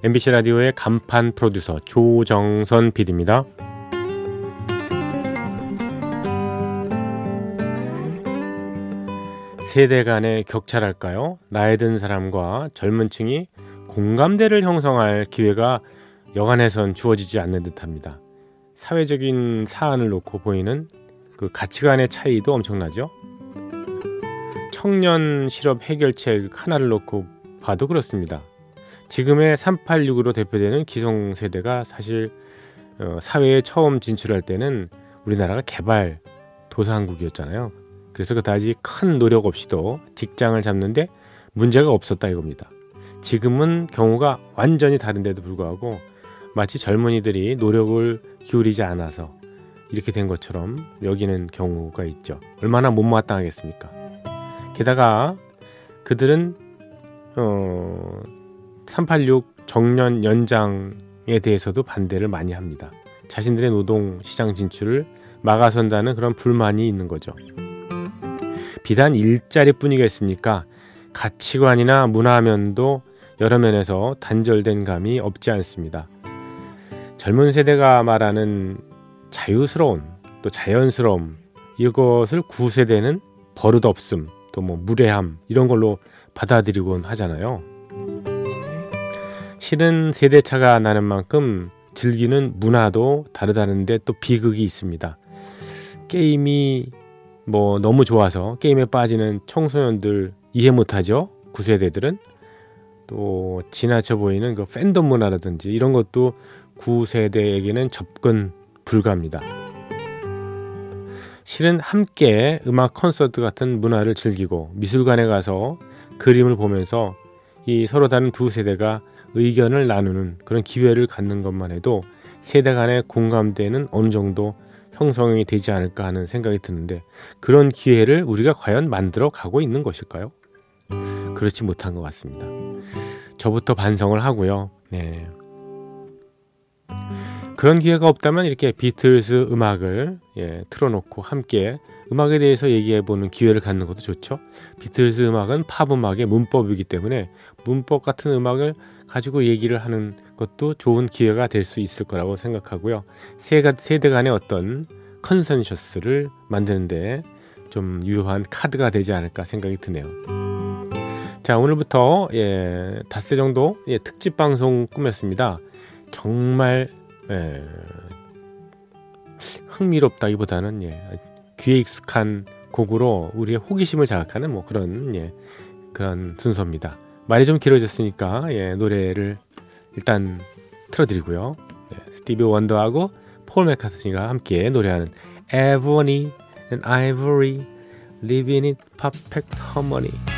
MBC 라디오의 간판 프로듀서 조정선 PD입니다. 세대 간의 격차랄까요? 나이 든 사람과 젊은 층이 공감대를 형성할 기회가 여간해선 주어지지 않는 듯합니다. 사회적인 사안을 놓고 보이는 그 가치관의 차이도 엄청나죠. 청년 실업 해결책 하나를 놓고 봐도 그렇습니다. 지금의 386으로 대표되는 기성세대가 사실 어, 사회에 처음 진출할 때는 우리나라가 개발 도상국이었잖아요. 그래서 그다지 큰 노력 없이도 직장을 잡는데 문제가 없었다 이겁니다. 지금은 경우가 완전히 다른데도 불구하고 마치 젊은이들이 노력을 기울이지 않아서 이렇게 된 것처럼 여기는 경우가 있죠. 얼마나 못마땅하겠습니까? 게다가 그들은 어, 386 정년 연장에 대해서도 반대를 많이 합니다. 자신들의 노동 시장 진출을 막아선다는 그런 불만이 있는 거죠. 비단 일자리뿐이겠습니까? 가치관이나 문화면도 여러 면에서 단절된 감이 없지 않습니다. 젊은 세대가 말하는 자유스러운 또 자연스러움 이것을 구세대는 버릇없음 또 뭐 무례함 이런 걸로 받아들이곤 하잖아요. 실은 세대차가 나는 만큼 즐기는 문화도 다르다는데 또 비극이 있습니다. 게임이 뭐 너무 좋아서 게임에 빠지는 청소년들 이해 못하죠. 9세대들은 또 지나쳐 보이는 그 팬덤 문화라든지 이런 것도 9세대에게는 접근 불가합니다. 실은 함께 음악 콘서트 같은 문화를 즐기고 미술관에 가서 그림을 보면서 이 서로 다른 두 세대가 의견을 나누는 그런 기회를 갖는 것만 해도 세대 간의 공감대는 어느 정도 형성이 되지 않을까 하는 생각이 드는데 그런 기회를 우리가 과연 만들어 가고 있는 것일까요? 그렇지 못한 것 같습니다. 저부터 반성을 하고요. 네. 그런 기회가 없다면 이렇게 비틀스 음악을 예, 틀어놓고 함께 음악에 대해서 얘기해보는 기회를 갖는 것도 좋죠. 비틀스 음악은 팝 음악의 문법이기 때문에 문법 같은 음악을 가지고 얘기를 하는 것도 좋은 기회가 될 수 있을 거라고 생각하고요. 세가, 세대 간의 어떤 컨센서스를 만드는데 좀 유효한 카드가 되지 않을까 생각이 드네요. 자 오늘부터 예, 닷새 정도 예, 특집 방송 꾸몄습니다. 정말 예, 흥미롭다기보다는 예, 귀에 익숙한 곡으로 우리의 호기심을 자극하는 뭐 그런 예, 그런 순서입니다. 말이 좀 길어졌으니까 예, 노래를 일단 틀어드리고요. 예, 스티비 원더하고 폴 맥카트니가 함께 노래하는 Ebony and Ivory Living in Perfect Harmony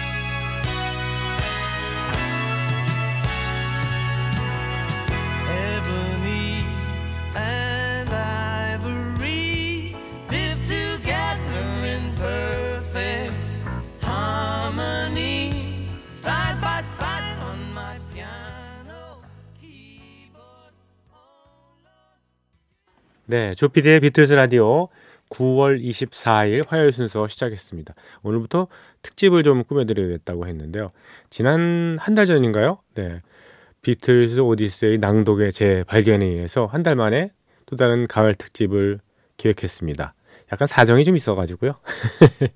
네, 조피디의 비틀스 라디오 9월 24일 화요일 순서 시작했습니다. 오늘부터 특집을 좀 꾸며드리겠다고 했는데요. 지난 한 달 전인가요? 네, 비틀스 오디세이 낭독의 재 발견에 의해서 한 달 만에 또 다른 가을 특집을 기획했습니다. 약간 사정이 좀 있어가지고요.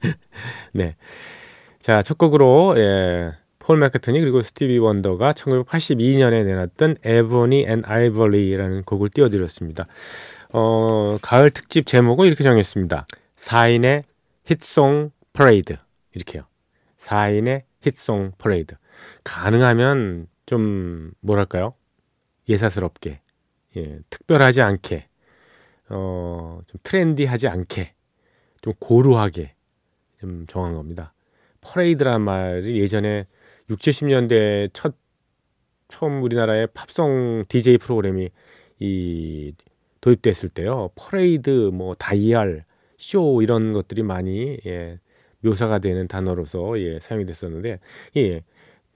네, 자 첫 곡으로 예, 폴 맥카트니 그리고 스티비 원더가 1982년에 내놨던 Ebony and Ivory라는 곡을 띄워드렸습니다. 어, 가을 특집 제목을 이렇게 정했습니다. 4인의 히트송 퍼레이드. 이렇게요. 4인의 히트송 퍼레이드. 가능하면 좀, 뭐랄까요? 예사스럽게, 예, 특별하지 않게, 어, 좀 트렌디하지 않게, 좀 고루하게 좀 정한 겁니다. 퍼레이드란 말이 예전에 60, 70년대 첫, 처음 우리나라의 팝송 DJ 프로그램이 이 도입됐을 때요. 퍼레이드, 뭐 다이얼, 쇼 이런 것들이 많이 예, 묘사가 되는 단어로서 예, 사용이 됐었는데 예,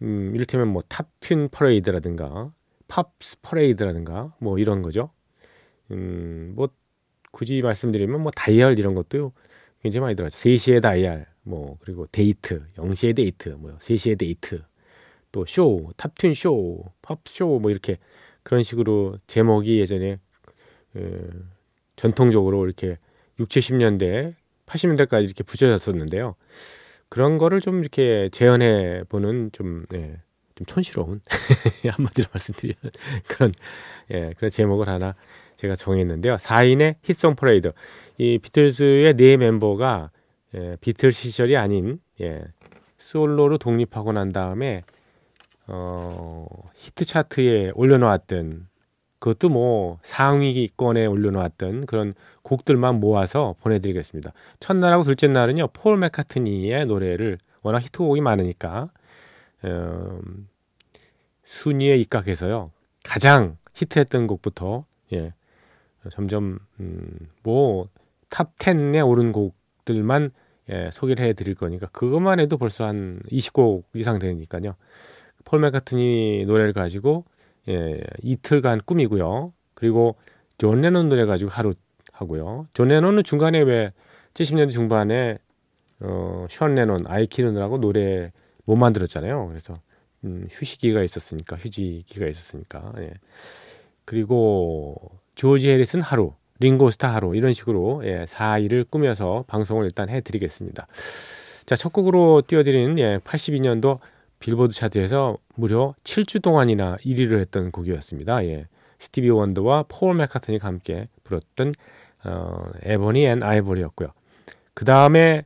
음, 이를테면 뭐 Top Tune 퍼레이드라든가 Pops 퍼레이드라든가 뭐 이런 거죠. 음, 뭐 굳이 말씀드리면 뭐 다이얼 이런 것도 굉장히 많이 들어가죠. 3시에 다이얼, 뭐 그리고 데이트, 0시에 데이트, 뭐 3시에 데이트, 또 쇼, Top Tune 쇼, 팝 쇼 뭐 이렇게 그런 식으로 제목이 예전에 그 전통적으로 이렇게 6, 70년대, 80년대까지 이렇게 붙여졌었는데요. 그런 거를 좀 이렇게 재현해 보는 좀, 예, 좀 촌스러운 한마디로 말씀드리면 그런 예, 그런 제목을 하나 제가 정했는데요. 4인의 히트송 퍼레이드. 이 비틀즈의 네 멤버가 예, 비틀 시절이 아닌 예, 솔로로 독립하고 난 다음에 어, 히트 차트에 올려놓았던 그것도 뭐 상위권에 올려놓았던 그런 곡들만 모아서 보내드리겠습니다. 첫날하고 둘째 날은요 폴 맥카트니의 노래를 워낙 히트곡이 많으니까 어, 순위에 입각해서요 가장 히트했던 곡부터 예, 점점 음, 뭐 Top 10에 오른 곡들만 예, 소개를 해드릴 거니까 그것만 해도 벌써 한 20곡 이상 되니까요. 폴 맥카트니 노래를 가지고 예, 이틀간 꾸미고요. 그리고 존 레논 노래 가지고 하루 하고요. 존 레논은 중간에 왜 70년대 중반에 어, 션 레논 아이 키우느라고 노래 못 만들었잖아요. 그래서 음, 휴식기가 있었으니까 휴지기가 있었으니까 예. 그리고 조지 해리슨 하루 링고스타 하루 이런 식으로 예, 4일을 꾸며서 방송을 일단 해드리겠습니다. 자, 첫 곡으로 띄워드리는 예, 82년도 빌보드 차트에서 무려 7주 동안이나 1위를 했던 곡이었습니다. 예. 스티비 원더와 폴 맥카트니가 함께 불렀던 어, Ebony and Ivory였고요. 그 다음에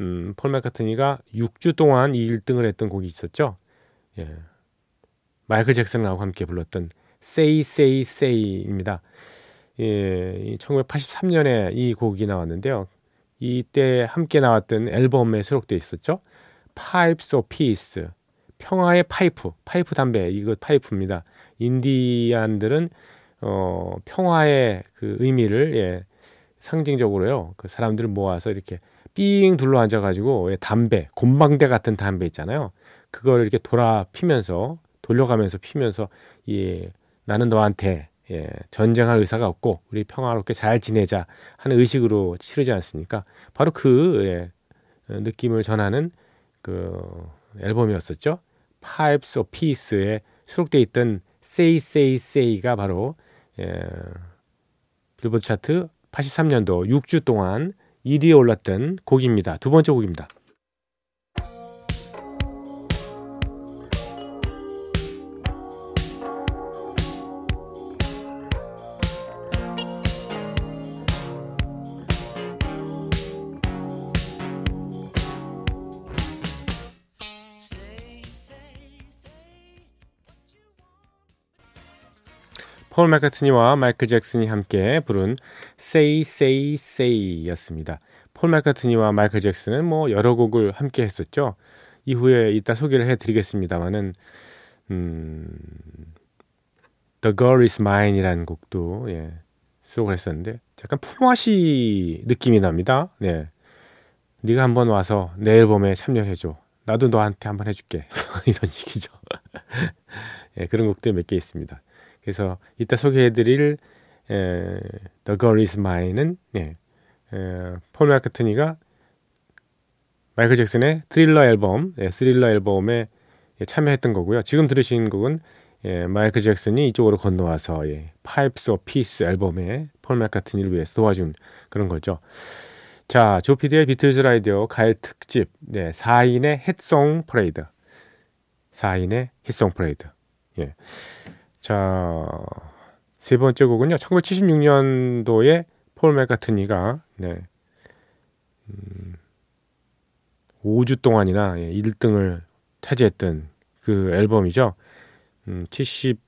음, 폴 맥카트니가 6주 동안 1등을 했던 곡이 있었죠. 예. 마이클 잭슨하고 함께 불렀던 Say Say Say입니다. 예, 1983년에 이 곡이 나왔는데요. 이때 함께 나왔던 앨범에 수록되어 있었죠. Pipes of Peace. 평화의 파이프, 파이프 담배, 이거 파이프입니다. 인디안들은 어, 평화의 그 의미를 예, 상징적으로요. 그 사람들을 모아서 이렇게 삥 둘러 앉아가지고 예, 담배, 곰방대 같은 담배 있잖아요. 그걸 이렇게 돌아 피면서 돌려가면서 피면서 예, 나는 너한테 예, 전쟁할 의사가 없고 우리 평화롭게 잘 지내자 하는 의식으로 치르지 않습니까? 바로 그 예, 느낌을 전하는 그 앨범이었었죠. Pipes of Peace에 수록되어 있던 Say Say Say가 바로 예, 빌보드 차트 83년도 6주 동안 1위에 올랐던 곡입니다. 두 번째 곡입니다. 폴 마카트니와 마이클 잭슨이 함께 부른 Say Say Say였습니다. 폴 마카트니와 마이클 잭슨은 뭐 여러 곡을 함께 했었죠. 이후에 이따 소개를 해드리겠습니다만은 음, The Girl Is Mine이라는 곡도 예, 수록을 했었는데 약간 품앗이 느낌이 납니다. 네, 네가 한번 와서 내 앨범에 참여해줘. 나도 너한테 한번 해줄게. 이런 식이죠. 예, 그런 곡들 몇 개 있습니다. 그래서 이따 소개해드릴 에, The Girl Is Mine은 예, 에, 폴 마카트니가 마이클 잭슨의 트릴러 앨범, 예, 스릴러 앨범에 예, 참여했던 거고요. 지금 들으신 곡은 예, 마이클 잭슨이 이쪽으로 건너와서 예, Pipes of Peace 앨범에 폴 마카트니를 위해서 도와준 그런 거죠. 자, 조피디의 비틀즈 라디오 가을 특집 네, 4인의 히트송 퍼레이드 4인의 햇송 프레이드 예. 자, 세 번째 곡은요. 1976년도에 폴 맥카트니가 네. 음, 5주 동안이나 예, 1등을 차지했던 그 앨범이죠. 음, 76년에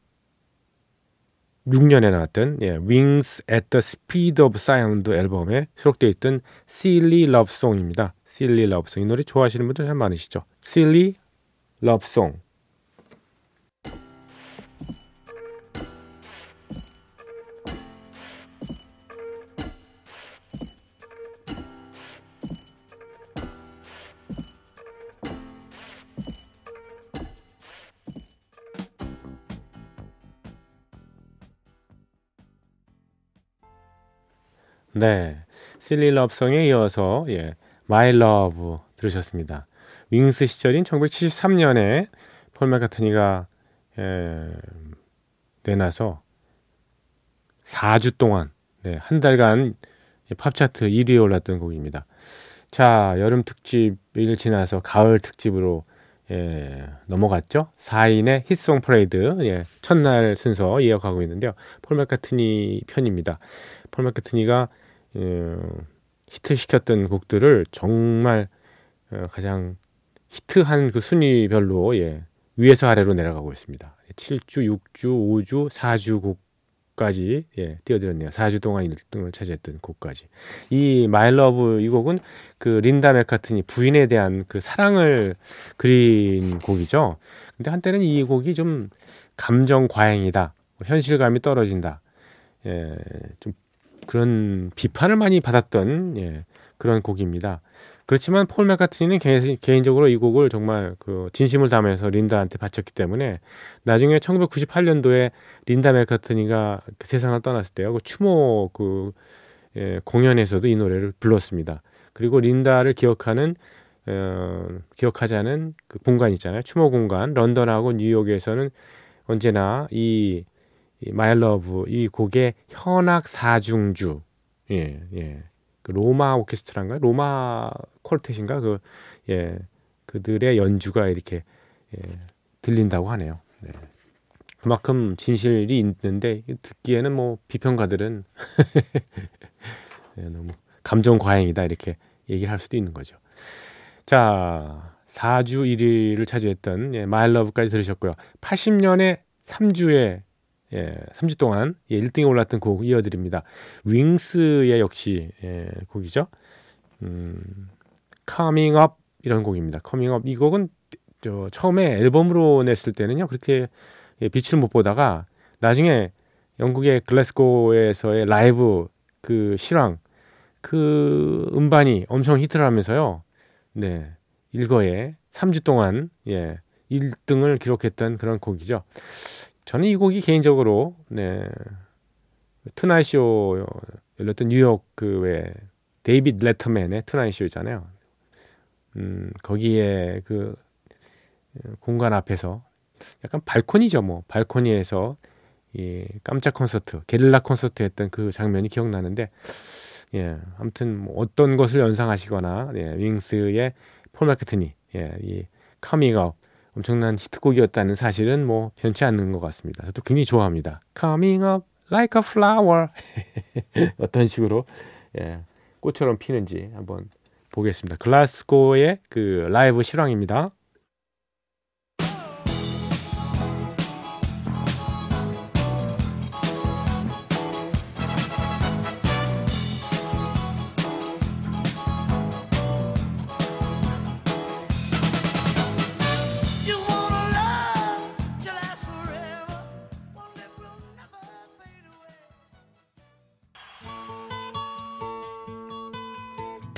나왔던 예, Wings at the Speed of Sound 앨범에 수록되어 있던 Silly Love Song입니다. Silly Love Song 이 노래 좋아하시는 분들 참 많으시죠. Silly Love Song 네. 실리 러브송에 이어서 예. My Love 들으셨습니다. 윙스 시절인 1973년에 폴 맥카트니가 예, 내놔서 4주 동안 네, 한 달간 팝 차트 1위에 올랐던 곡입니다. 자, 여름 특집을 지나서 가을 특집으로 예, 넘어갔죠. 4인의 히트송 퍼레이드 예, 첫날 순서 이어가고 있는데요. 폴 맥카트니 편입니다. 폴 맥카트니가 예, 히트시켰던 곡들을 정말 어, 가장 히트한 그 순위별로 예, 위에서 아래로 내려가고 있습니다. 7주, 6주, 5주, 4주 곡까지 예, 띄워드렸네요. 4주 동안 1등을 차지했던 곡까지. 이 My Love 이 곡은 그 린다 맥카트니 부인에 대한 그 사랑을 그린 곡이죠. 근데 한때는 이 곡이 좀 감정 과잉이다. 현실감이 떨어진다. 예, 좀 그런 비판을 많이 받았던 예, 그런 곡입니다. 그렇지만 폴 맥카트니는 개인, 적으로 이 곡을 정말 그 진심을 담아서 린다한테 바쳤기 때문에 나중에 1998년도에 린다 맥카트니가 그 세상을 떠났을 때요. 그 추모 그 예, 공연에서도 이 노래를 불렀습니다. 그리고 린다를 기억하는 어, 기억하자는 그 공간 있잖아요. 추모 공간. 런던하고 뉴욕에서는 언제나 이, 이 My Love 이 곡의 현악 사중주 예, 예. 그 로마 오케스트라인가 로마 quartet인가 그 예. 그들의 연주가 이렇게 예, 들린다고 하네요. 네. 그만큼 진실이 있는데 듣기에는 뭐 비평가들은 예, 너무 감정 과잉이다 이렇게 얘기를 할 수도 있는 거죠. 자, 4주 1위를 차지했던 예, 마일 러브까지 들으셨고요. 80년에 3주에 예, 3주 동안 예, 1등에 올랐던 곡 이어드립니다. 윙스의 역시 예, 곡이죠. 음, Coming Up 이런 곡입니다. Coming Up 이 곡은 저 처음에 앨범으로 냈을 때는요 그렇게 예, 빛을 못 보다가 나중에 영국의 글래스고에서의 라이브 그 실황 그 음반이 엄청 히트를 하면서요. 네. 일거에 3주 동안 예, 1등을 기록했던 그런 곡이죠. 저는 이 곡이 개인적으로 네. Tonight Show 열렸던 뉴욕 그 왜 데이비드 레터맨의 Tonight Show잖아요. 음, 거기에 그 공간 앞에서 약간 발코니죠, 뭐. 발코니에서 이 깜짝 콘서트, 게릴라 콘서트 했던 그 장면이 기억나는데 예, 아무튼 뭐 어떤 것을 연상하시거나 예, 윙스의 폴 마케트니 예, 이 Coming Up 엄청난 히트곡이었다는 사실은 뭐 변치 않는 것 같습니다. 저도 굉장히 좋아합니다. Coming up like a flower 어떤 식으로 예, 꽃처럼 피는지 한번 보겠습니다. 글라스고의 그 라이브 실황입니다.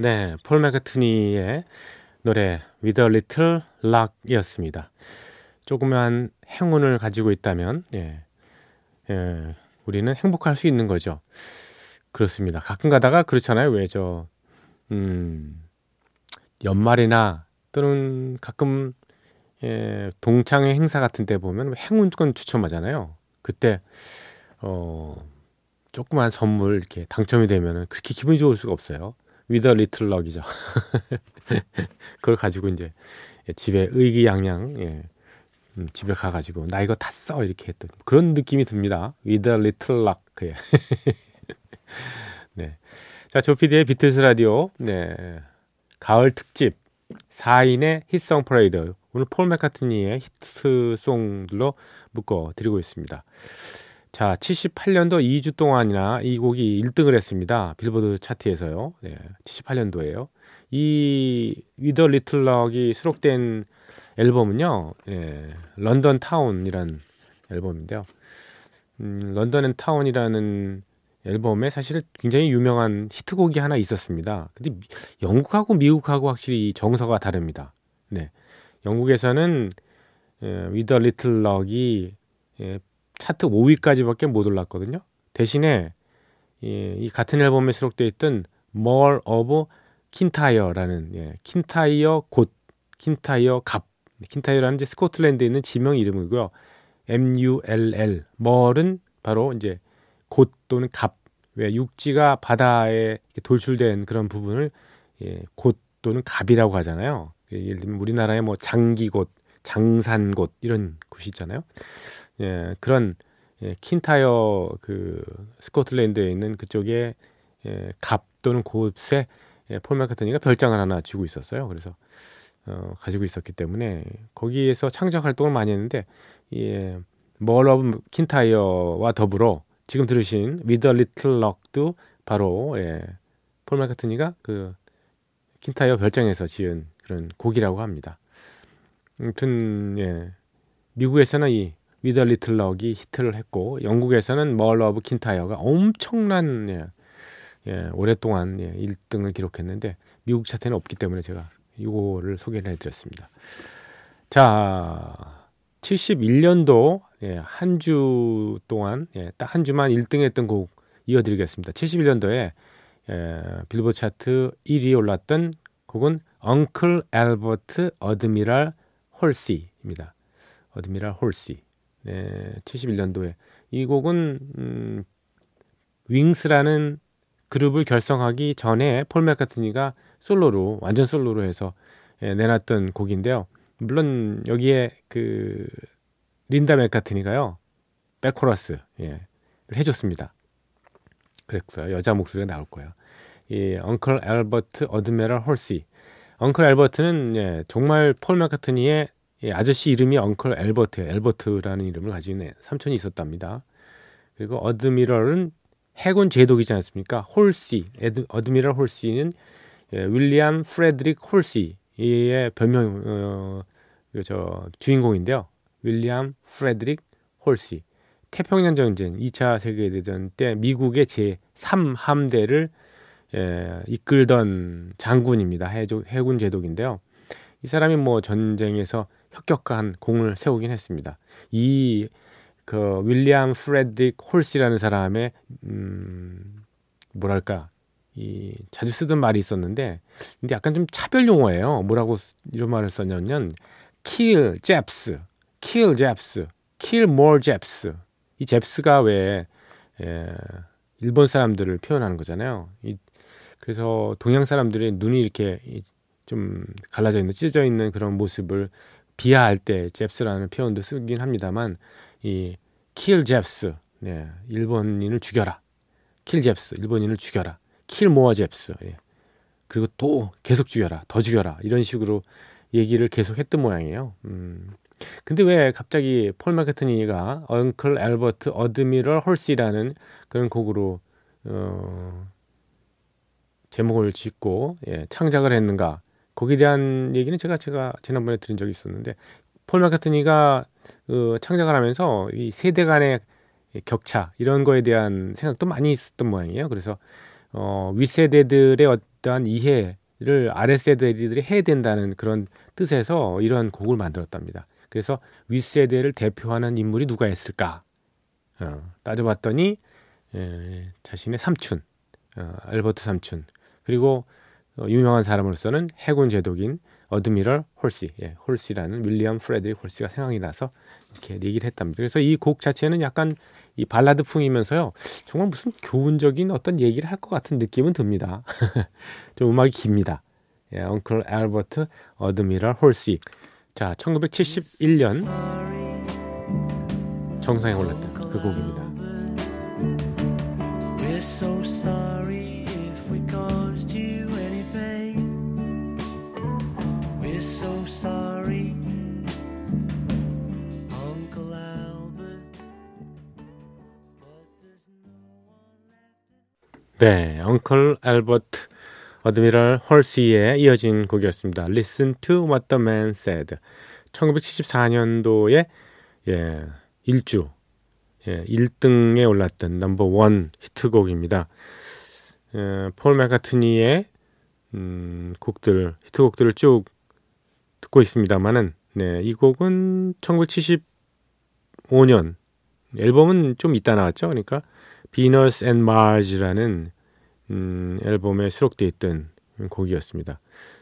네, 폴 맥카트니의 노래 With a Little Luck이었습니다. 조그만 행운을 가지고 있다면 예, 예, 우리는 행복할 수 있는 거죠. 그렇습니다. 가끔 가다가 그렇잖아요. 왜 저 음, 연말이나 또는 가끔 예, 동창회 행사 같은 때 보면 행운권 추첨하잖아요. 그때 어 조그만 선물 이렇게 당첨이 되면은 그렇게 기분이 좋을 수가 없어요. With a Little Luck이죠. 그걸 가지고 이제 집에 의기양양 예, 음, 집에 가가지고 나 이거 탔어 이렇게 했던 그런 느낌이 듭니다. A little luck. 예. 네. 자, 조피디의 비틀스 라디오. 네. 가을 특집 4인의 히트송 퍼레이드. 오늘 폴 맥카트니의 히트송들로 묶어 드리고 있습니다. 자, 78년도 2주 동안이나 이 곡이 1등을 했습니다. 빌보드 차트에서요. 네, 78년도에요. 이 With a Little Luck이 수록된 앨범은요. 예, London Town이란 앨범인데요. 음, London Town이라는 앨범에 사실 굉장히 유명한 히트곡이 하나 있었습니다. 근데 영국하고 미국하고 확실히 정서가 다릅니다. 네. 영국에서는 예, 위더 리틀럭이 예, 차트 5위까지밖에 못 올랐거든요. 대신에 예, 이 같은 앨범에 수록되어 있던 More of 킨타이어라는 예, 킨타이어 곧 킨타이어 갑 킨타이어라는 이제 스코틀랜드에 있는 지명 이름이고요. M-U-L-L 멀은 바로 이제 곧 또는 갑 왜 육지가 바다에 돌출된 그런 부분을 예, 곶 또는 갑이라고 하잖아요. 예를 들면 우리나라의 뭐 장기곶, 장산곶 이런 곳이 있잖아요. 예, 그런 예, 킨타이어 그 스코틀랜드에 있는 그쪽에 예, 갑 또는 곶에 예, 폴 마카트니가 별장을 하나 두고 있었어요. 그래서 어, 가지고 있었기 때문에 거기에서 창작 활동을 많이 했는데 예, Mull of Kintyre와 더불어 지금 들으신 With a Little Luck도 바로 예, 폴 마카트니가 그 킨타이어 별장에서 지은 그런 곡이라고 합니다. 아무튼 예, 미국에서는 이 With a Little Luck이 히트를 했고 영국에서는 Mull of Kintyre가 엄청난 예, 예, 오랫동안 예, 1등을 기록했는데 미국 차트는 없기 때문에 제가 이거를 소개를 해드렸습니다. 자, 71년도 예, 한 주 동안 예, 딱 한 주만 1등했던 곡 이어드리겠습니다. 71년도에 예, 빌보드 차트 1위에 올랐던 곡은 Uncle Albert Admiral Halsey입니다. Admiral Halsey. 네, 71년도에 이 곡은 음, 윙스라는 그룹을 결성하기 전에 폴 맥카트니가 솔로로 완전 솔로로 해서 예, 내놨던 곡인데요. 물론 여기에 그 린다 맥카트니가요 백코러스 예, 해줬습니다. 그랬어요. 여자 목소리가 나올 거예요. 이 Uncle Albert Admiral Halsey. Uncle Albert는 예, 정말 폴 맥카트니의 예, 아저씨 이름이 Uncle Albert예요. 앨버트라는 이름을 있는 삼촌이 있었답니다. 그리고 Admiral은 해군 제독이지 않습니까? Halsey, Ad, Admiral Halsey는 예, 윌리엄 프레드릭 홀시의 별명 어, 그저 주인공인데요. 윌리엄 프레드릭 홀시. 태평양 전쟁 2차 세계 대전 때 미국의 제 3함대를 예, 이끌던 장군입니다. 해군 제독인데요. 이 사람이 뭐 전쟁에서 혁혁한 공을 세우긴 했습니다. 이 그 윌리엄 프레드릭 홀시라는 사람의 음 뭐랄까 이 자주 쓰던 말이 있었는데 근데 약간 좀 차별 용어예요. 뭐라고 이런 말을 썼냐면 kill Japs, kill Japs, kill more Japs. 이 잽스가 왜 예, 일본 사람들을 표현하는 거잖아요. 이, 그래서 동양 사람들의 눈이 이렇게 좀 갈라져 있는 찢어져 있는 그런 모습을 비하할 때 잽스라는 표현도 쓰긴 합니다만 이킬 잽스, 네, 일본인을 죽여라. Kill Japs, 일본인을 죽여라. Kill more Japs, 예. 그리고 또 계속 죽여라, 더 죽여라 이런 식으로 얘기를 계속 했던 모양이에요. 음. 근데 왜 갑자기 폴 마케트니가 Uncle Albert Admiral Halsey라는 그런 곡으로 어, 제목을 짓고 예, 창작을 했는가? 거기에 대한 얘기는 제가 제가 지난번에 드린 적이 있었는데 폴 마카트니가 그 창작을 하면서 이 세대 간의 격차 이런 거에 대한 생각도 많이 있었던 모양이에요. 그래서 어, 윗세대들의 어떠한 이해를 아랫세대들이 해야 된다는 그런 뜻에서 이런 곡을 만들었답니다. 그래서 윗세대를 대표하는 인물이 누가 있을까? 어, 따져봤더니 에, 자신의 삼촌, 어, 알버트 삼촌, 그리고 어, 유명한 사람으로서는 해군 제독인 Admiral Halsey, 예, 홀시라는 윌리엄 프레드릭 홀시가 생각이 나서 이렇게 얘기를 했답니다. 그래서 이 곡 자체는 약간 이 발라드풍이면서요, 정말 무슨 교훈적인 어떤 얘기를 할 것 같은 느낌은 듭니다. 좀 음악이 깁니다. 예, 엉클 앨버트 어드미럴 홀시. 자, 1971년 정상에 올랐던 그 곡입니다. 네, Uncle Albert Admiral Halsey에 이어진 곡이었습니다. Listen to what the man said. 1974년도에 예, 1주 예, 1등에 올랐던 number one 히트곡입니다. 예, 폴 맥카트니의 음, 곡들 히트곡들을 쭉 듣고 있습니다만은 네, 이 곡은 1975년 앨범은 좀 이따 나왔죠. 그러니까 Venus and Mars라는 음, 앨범에 수록되어 있던 곡이었습니다.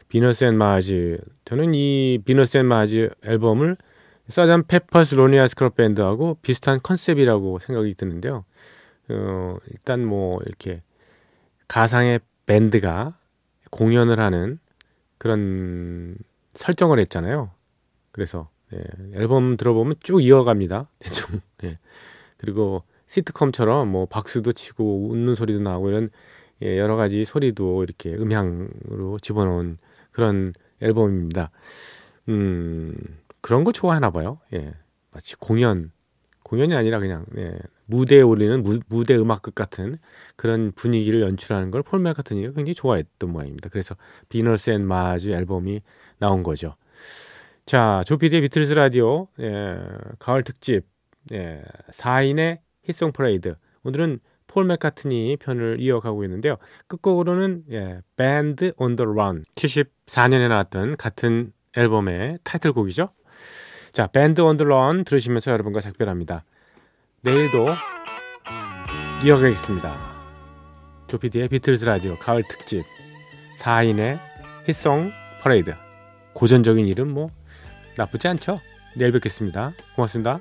Venus and Mars 저는 이 Venus and Mars 앨범을 Sgt. Pepper's Lonely Hearts Club Band하고 비슷한 컨셉이라고 생각이 드는데요. 어, 일단 뭐 이렇게 가상의 밴드가 공연을 하는 그런 설정을 했잖아요. 그래서 예, 앨범 들어보면 쭉 이어갑니다. 대충. 예. 그리고 시트콤처럼 뭐 박수도 치고 웃는 소리도 나고 이런 예, 여러 가지 소리도 이렇게 음향으로 집어넣은 그런 앨범입니다. 음, 그런 걸 좋아하나 봐요. 예. 마치 공연, 공연이 아니라 그냥 예, 무대에 올리는 무, 무대 음악극 같은 그런 분위기를 연출하는 걸 폴 맥카트니가 굉장히 좋아했던 모양입니다. 그래서 Venus and Mars 앨범이 나온 거죠. 자, 조피디의 비틀스 라디오 예, 가을 특집 예, 4인의 힛송 퍼레이드. 오늘은 폴 맥카트니 편을 이어가고 있는데요. 끝곡으로는 예, Band on the Run 74년에 나왔던 같은 앨범의 타이틀곡이죠. 자, Band on the Run 들으시면서 여러분과 작별합니다. 내일도 이어가겠습니다. 조피디의 비틀스 라디오 가을 특집 4인의 힛송 퍼레이드 고전적인 이름 뭐 나쁘지 않죠? 내일 뵙겠습니다. 고맙습니다.